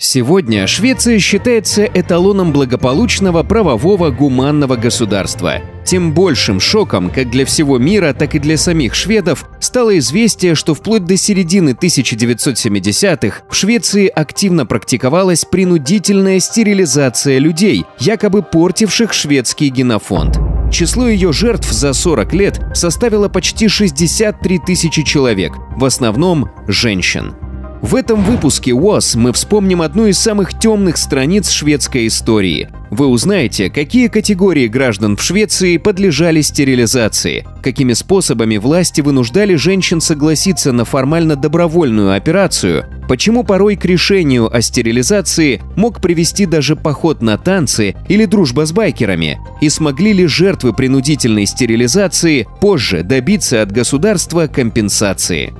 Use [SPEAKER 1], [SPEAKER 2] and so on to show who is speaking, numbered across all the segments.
[SPEAKER 1] Сегодня Швеция считается эталоном благополучного, правового, гуманного государства. Тем большим шоком как для всего мира, так и для самих шведов стало известие, что вплоть до середины 1970-х в Швеции активно практиковалась принудительная стерилизация людей, якобы портивших шведский генофонд. Число ее жертв за 40 лет составило почти 63 тысячи человек, в основном женщин. В этом выпуске УАЗ мы вспомним одну из самых темных страниц шведской истории. Вы узнаете, какие категории граждан в Швеции подлежали стерилизации, какими способами власти вынуждали женщин согласиться на формально добровольную операцию, почему порой к решению о стерилизации мог привести даже поход на танцы или дружба с байкерами, и смогли ли жертвы принудительной стерилизации позже добиться от государства компенсации.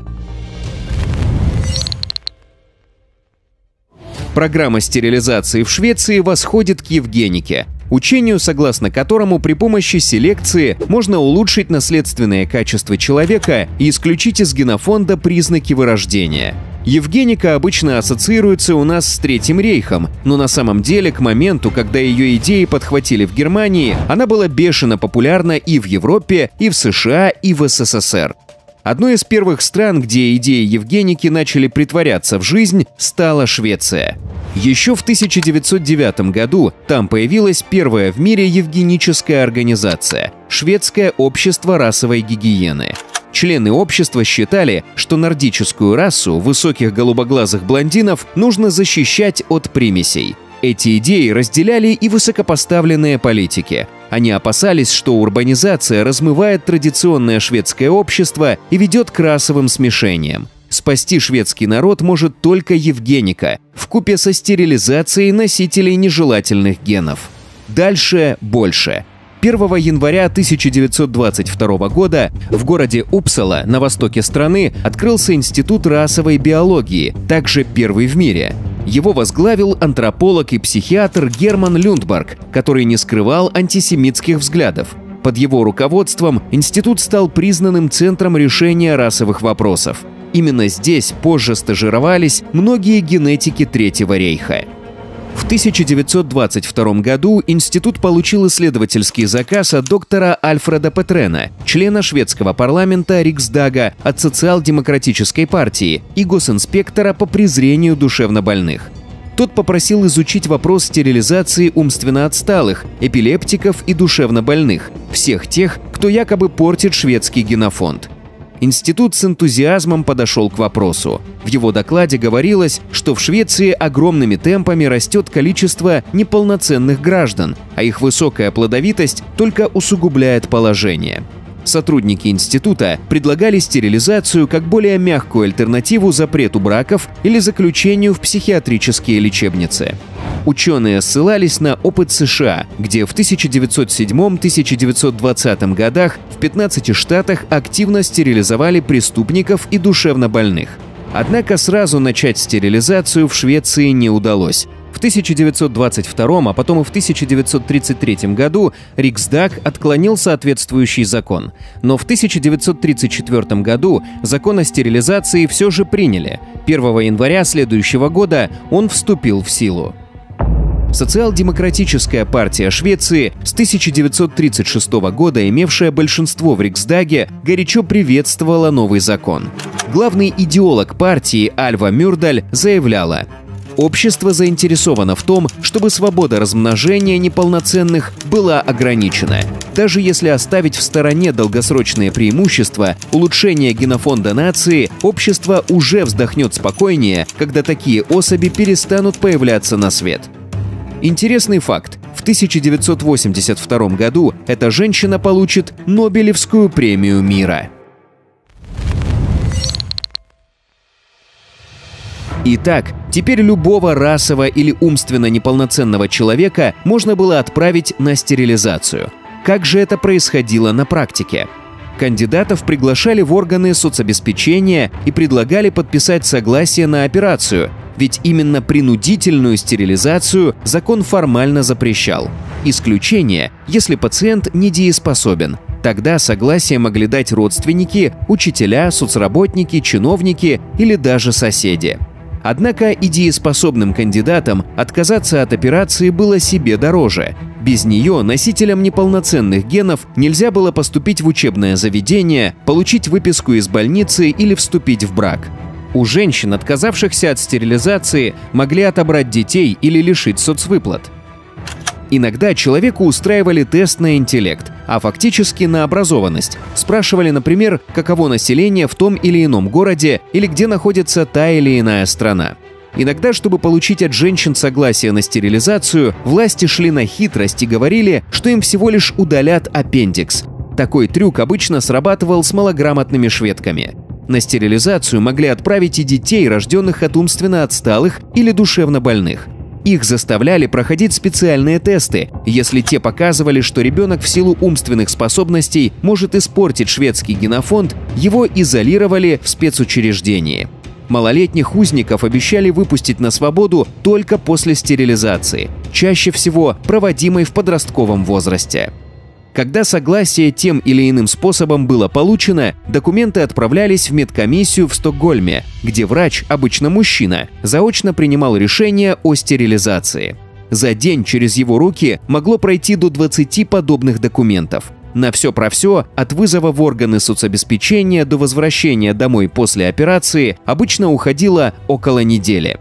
[SPEAKER 1] Программа стерилизации в Швеции восходит к Евгенике, учению, согласно которому при помощи селекции можно улучшить наследственное качество человека и исключить из генофонда признаки вырождения. Евгеника обычно ассоциируется у нас с Третьим рейхом, но на самом деле к моменту, когда ее идеи подхватили в Германии, она была бешено популярна и в Европе, и в США, и в СССР. Одной из первых стран, где идеи Евгеники начали притворяться в жизнь, стала Швеция. Еще в 1909 году там появилась первая в мире евгеническая организация – Шведское общество расовой гигиены. Члены общества считали, что нордическую расу высоких голубоглазых блондинов нужно защищать от примесей. Эти идеи разделяли и высокопоставленные политики – они опасались, что урбанизация размывает традиционное шведское общество и ведет к расовым смешениям. Спасти шведский народ может только Евгеника, в купе со стерилизацией носителей нежелательных генов. Дальше больше. 1 января 1922 года в городе Упсала на востоке страны открылся Институт расовой биологии, также первый в мире. Его возглавил антрополог и психиатр Герман Люндберг, который не скрывал антисемитских взглядов. Под его руководством институт стал признанным центром решения расовых вопросов. Именно здесь позже стажировались многие генетики Третьего рейха. В 1922 году институт получил исследовательский заказ от доктора Альфреда Петрена, члена шведского парламента Риксдага от социал-демократической партии и госинспектора по презрению душевнобольных. Тот попросил изучить вопрос стерилизации умственно отсталых, эпилептиков и душевнобольных, всех тех, кто якобы портит шведский генофонд – Институт с энтузиазмом подошел к вопросу. В его докладе говорилось, что в Швеции огромными темпами растет количество неполноценных граждан, а их высокая плодовитость только усугубляет положение. Сотрудники института предлагали стерилизацию как более мягкую альтернативу запрету браков или заключению в психиатрические лечебницы. Ученые ссылались на опыт США, где в 1907-1920 годах в 15 штатах активно стерилизовали преступников и душевнобольных. Однако сразу начать стерилизацию в Швеции не удалось. В 1922, а потом и в 1933 году Риксдаг отклонил соответствующий закон. Но в 1934 году закон о стерилизации все же приняли. 1 января следующего года он вступил в силу. Социал-демократическая партия Швеции с 1936 года, имевшая большинство в Риксдаге, горячо приветствовала новый закон. Главный идеолог партии Альва Мюрдаль заявляла, Общество заинтересовано в том, чтобы свобода размножения неполноценных была ограничена. Даже если оставить в стороне долгосрочные преимущества, улучшение генофонда нации, общество уже вздохнет спокойнее, когда такие особи перестанут появляться на свет. Интересный факт. В 1982 году эта женщина получит Нобелевскую премию мира. Итак, теперь любого расово или умственно неполноценного человека можно было отправить на стерилизацию. Как же это происходило на практике? Кандидатов приглашали в органы соцобеспечения и предлагали подписать согласие на операцию, ведь именно принудительную стерилизацию закон формально запрещал. Исключение, если пациент недееспособен. Тогда согласие могли дать родственники, учителя, соцработники, чиновники или даже соседи. Однако идееспособным кандидатам отказаться от операции было себе дороже. Без нее носителям неполноценных генов нельзя было поступить в учебное заведение, получить выписку из больницы или вступить в брак. У женщин, отказавшихся от стерилизации, могли отобрать детей или лишить соцвыплат. Иногда человеку устраивали тест на интеллект, а фактически на образованность. Спрашивали, например, каково население в том или ином городе или где находится та или иная страна. Иногда, чтобы получить от женщин согласие на стерилизацию, власти шли на хитрость и говорили, что им всего лишь удалят аппендикс. Такой трюк обычно срабатывал с малограмотными шведками. На стерилизацию могли отправить и детей, рожденных от умственно отсталых или душевно больных – их заставляли проходить специальные тесты. Если те показывали, что ребенок в силу умственных способностей может испортить шведский генофонд, его изолировали в спецучреждении. Малолетних узников обещали выпустить на свободу только после стерилизации, чаще всего проводимой в подростковом возрасте. Когда согласие тем или иным способом было получено, документы отправлялись в медкомиссию в Стокгольме, где врач, обычно мужчина, заочно принимал решение о стерилизации. За день через его руки могло пройти до 20 подобных документов. На все про все, от вызова в органы соцобеспечения до возвращения домой после операции обычно уходило около недели.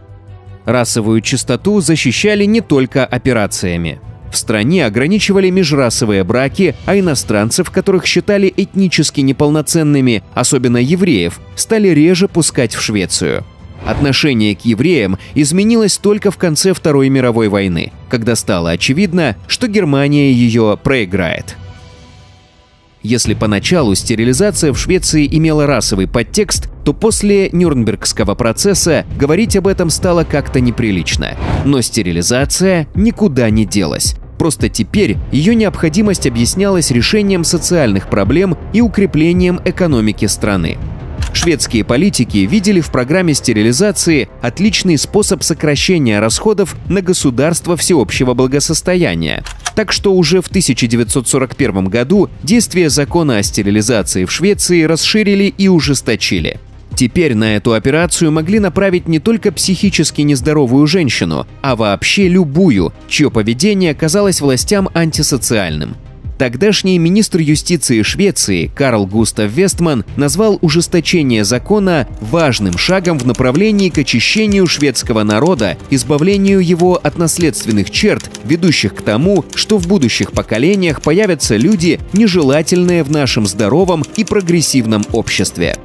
[SPEAKER 1] Расовую чистоту защищали не только операциями. В стране ограничивали межрасовые браки, а иностранцев, которых считали этнически неполноценными, особенно евреев, стали реже пускать в Швецию. Отношение к евреям изменилось только в конце Второй мировой войны, когда стало очевидно, что Германия ее проиграет. Если поначалу стерилизация в Швеции имела расовый подтекст, то после Нюрнбергского процесса говорить об этом стало как-то неприлично. Но стерилизация никуда не делась. Просто теперь ее необходимость объяснялась решением социальных проблем и укреплением экономики страны. Шведские политики видели в программе стерилизации отличный способ сокращения расходов на государство всеобщего благосостояния. Так что уже в 1941 году действие закона о стерилизации в Швеции расширили и ужесточили. Теперь на эту операцию могли направить не только психически нездоровую женщину, а вообще любую, чье поведение казалось властям антисоциальным. Тогдашний министр юстиции Швеции Карл Густав Вестман назвал ужесточение закона важным шагом в направлении к очищению шведского народа, избавлению его от наследственных черт, ведущих к тому, что в будущих поколениях появятся люди, нежелательные в нашем здоровом и прогрессивном обществе.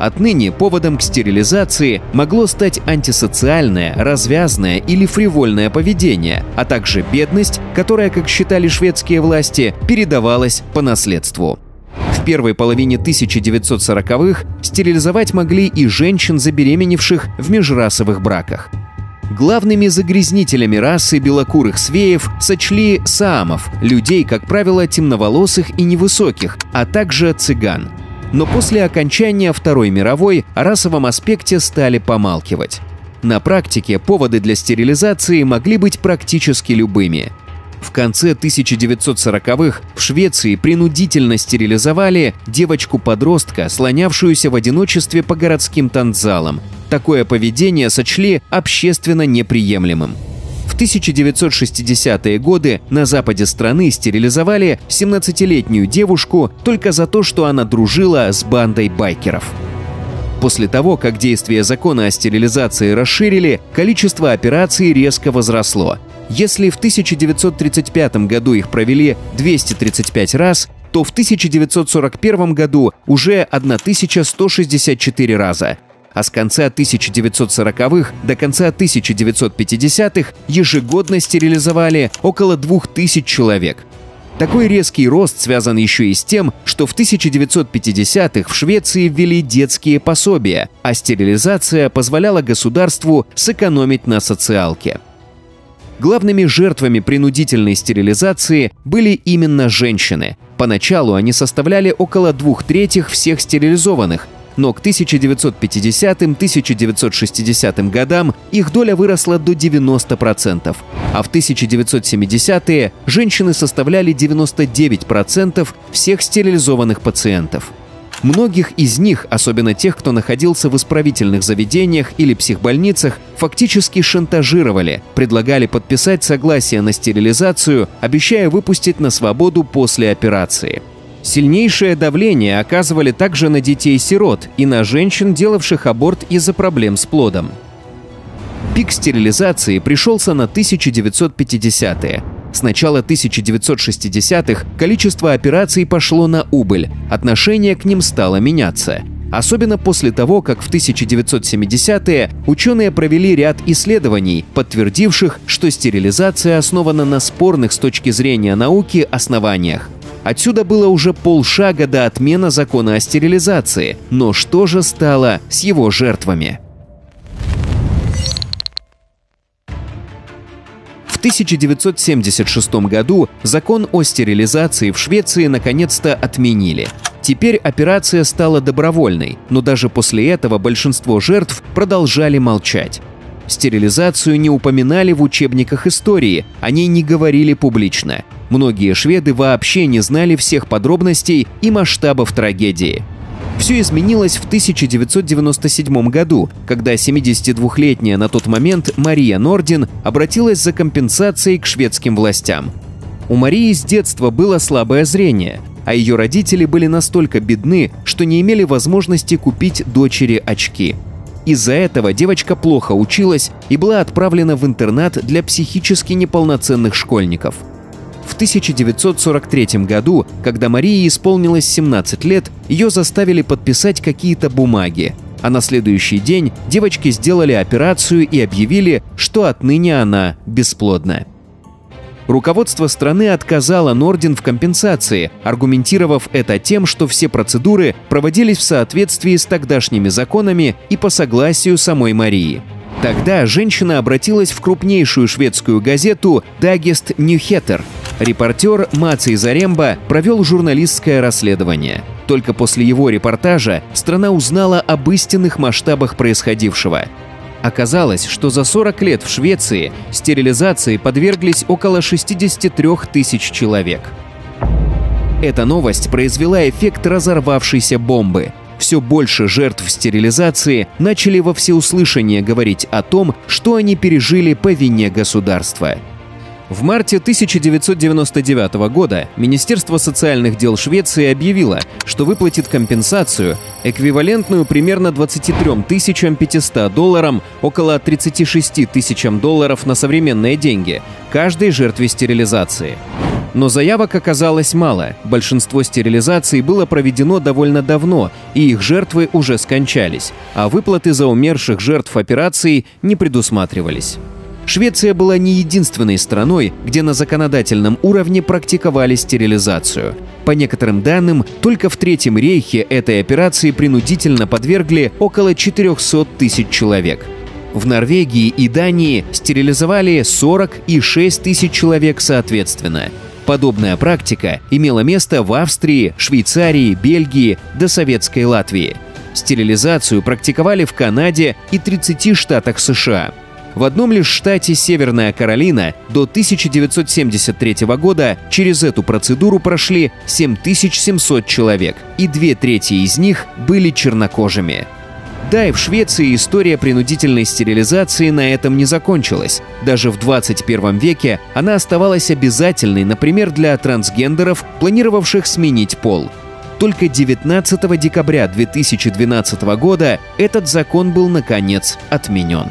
[SPEAKER 1] Отныне поводом к стерилизации могло стать антисоциальное, развязное или фривольное поведение, а также бедность, которая, как считали шведские власти, передавалась по наследству. В первой половине 1940-х стерилизовать могли и женщин, забеременевших в межрасовых браках. Главными загрязнителями расы белокурых свеев сочли саамов, людей, как правило, темноволосых и невысоких, а также цыган – но после окончания Второй мировой о расовом аспекте стали помалкивать. На практике поводы для стерилизации могли быть практически любыми. В конце 1940-х в Швеции принудительно стерилизовали девочку-подростка, слонявшуюся в одиночестве по городским танцзалам. Такое поведение сочли общественно неприемлемым. 1960-е годы на западе страны стерилизовали 17-летнюю девушку только за то, что она дружила с бандой байкеров. После того, как действие закона о стерилизации расширили, количество операций резко возросло. Если в 1935 году их провели 235 раз, то в 1941 году уже 1164 раза – а с конца 1940-х до конца 1950-х ежегодно стерилизовали около 2000 человек. Такой резкий рост связан еще и с тем, что в 1950-х в Швеции ввели детские пособия, а стерилизация позволяла государству сэкономить на социалке. Главными жертвами принудительной стерилизации были именно женщины. Поначалу они составляли около двух третьих всех стерилизованных, но к 1950-1960 годам их доля выросла до 90%, а в 1970-е женщины составляли 99% всех стерилизованных пациентов. Многих из них, особенно тех, кто находился в исправительных заведениях или психбольницах, фактически шантажировали, предлагали подписать согласие на стерилизацию, обещая выпустить на свободу после операции. Сильнейшее давление оказывали также на детей-сирот и на женщин, делавших аборт из-за проблем с плодом. Пик стерилизации пришелся на 1950-е. С начала 1960-х количество операций пошло на убыль, отношение к ним стало меняться. Особенно после того, как в 1970-е ученые провели ряд исследований, подтвердивших, что стерилизация основана на спорных с точки зрения науки основаниях. Отсюда было уже полшага до отмены закона о стерилизации, но что же стало с его жертвами? 1976 году закон о стерилизации в Швеции наконец-то отменили. Теперь операция стала добровольной, но даже после этого большинство жертв продолжали молчать. Стерилизацию не упоминали в учебниках истории, о ней не говорили публично. Многие шведы вообще не знали всех подробностей и масштабов трагедии. Все изменилось в 1997 году, когда 72-летняя на тот момент Мария Нордин обратилась за компенсацией к шведским властям. У Марии с детства было слабое зрение, а ее родители были настолько бедны, что не имели возможности купить дочери очки. Из-за этого девочка плохо училась и была отправлена в интернат для психически неполноценных школьников – в 1943 году, когда Марии исполнилось 17 лет, ее заставили подписать какие-то бумаги, а на следующий день девочке сделали операцию и объявили, что отныне она бесплодна. Руководство страны отказало Нордин в компенсации, аргументировав это тем, что все процедуры проводились в соответствии с тогдашними законами и по согласию самой Марии. Тогда женщина обратилась в крупнейшую шведскую газету «Дагест Ньюхеттер», Репортер Маций Заремба провел журналистское расследование. Только после его репортажа страна узнала об истинных масштабах происходившего. Оказалось, что за 40 лет в Швеции стерилизации подверглись около 63 тысяч человек. Эта новость произвела эффект разорвавшейся бомбы. Все больше жертв стерилизации начали во всеуслышание говорить о том, что они пережили по вине государства – в марте 1999 года Министерство социальных дел Швеции объявило, что выплатит компенсацию, эквивалентную примерно 23 500 долларам, около 36 тысячам долларов на современные деньги, каждой жертве стерилизации. Но заявок оказалось мало. Большинство стерилизаций было проведено довольно давно, и их жертвы уже скончались, а выплаты за умерших жертв операций не предусматривались. Швеция была не единственной страной, где на законодательном уровне практиковали стерилизацию. По некоторым данным, только в Третьем рейхе этой операции принудительно подвергли около 400 тысяч человек. В Норвегии и Дании стерилизовали 40 и 6 тысяч человек соответственно. Подобная практика имела место в Австрии, Швейцарии, Бельгии до Советской Латвии. Стерилизацию практиковали в Канаде и 30 штатах США – в одном лишь штате Северная Каролина до 1973 года через эту процедуру прошли 7700 человек, и две трети из них были чернокожими. Да, и в Швеции история принудительной стерилизации на этом не закончилась. Даже в 21 веке она оставалась обязательной, например, для трансгендеров, планировавших сменить пол. Только 19 декабря 2012 года этот закон был наконец отменен.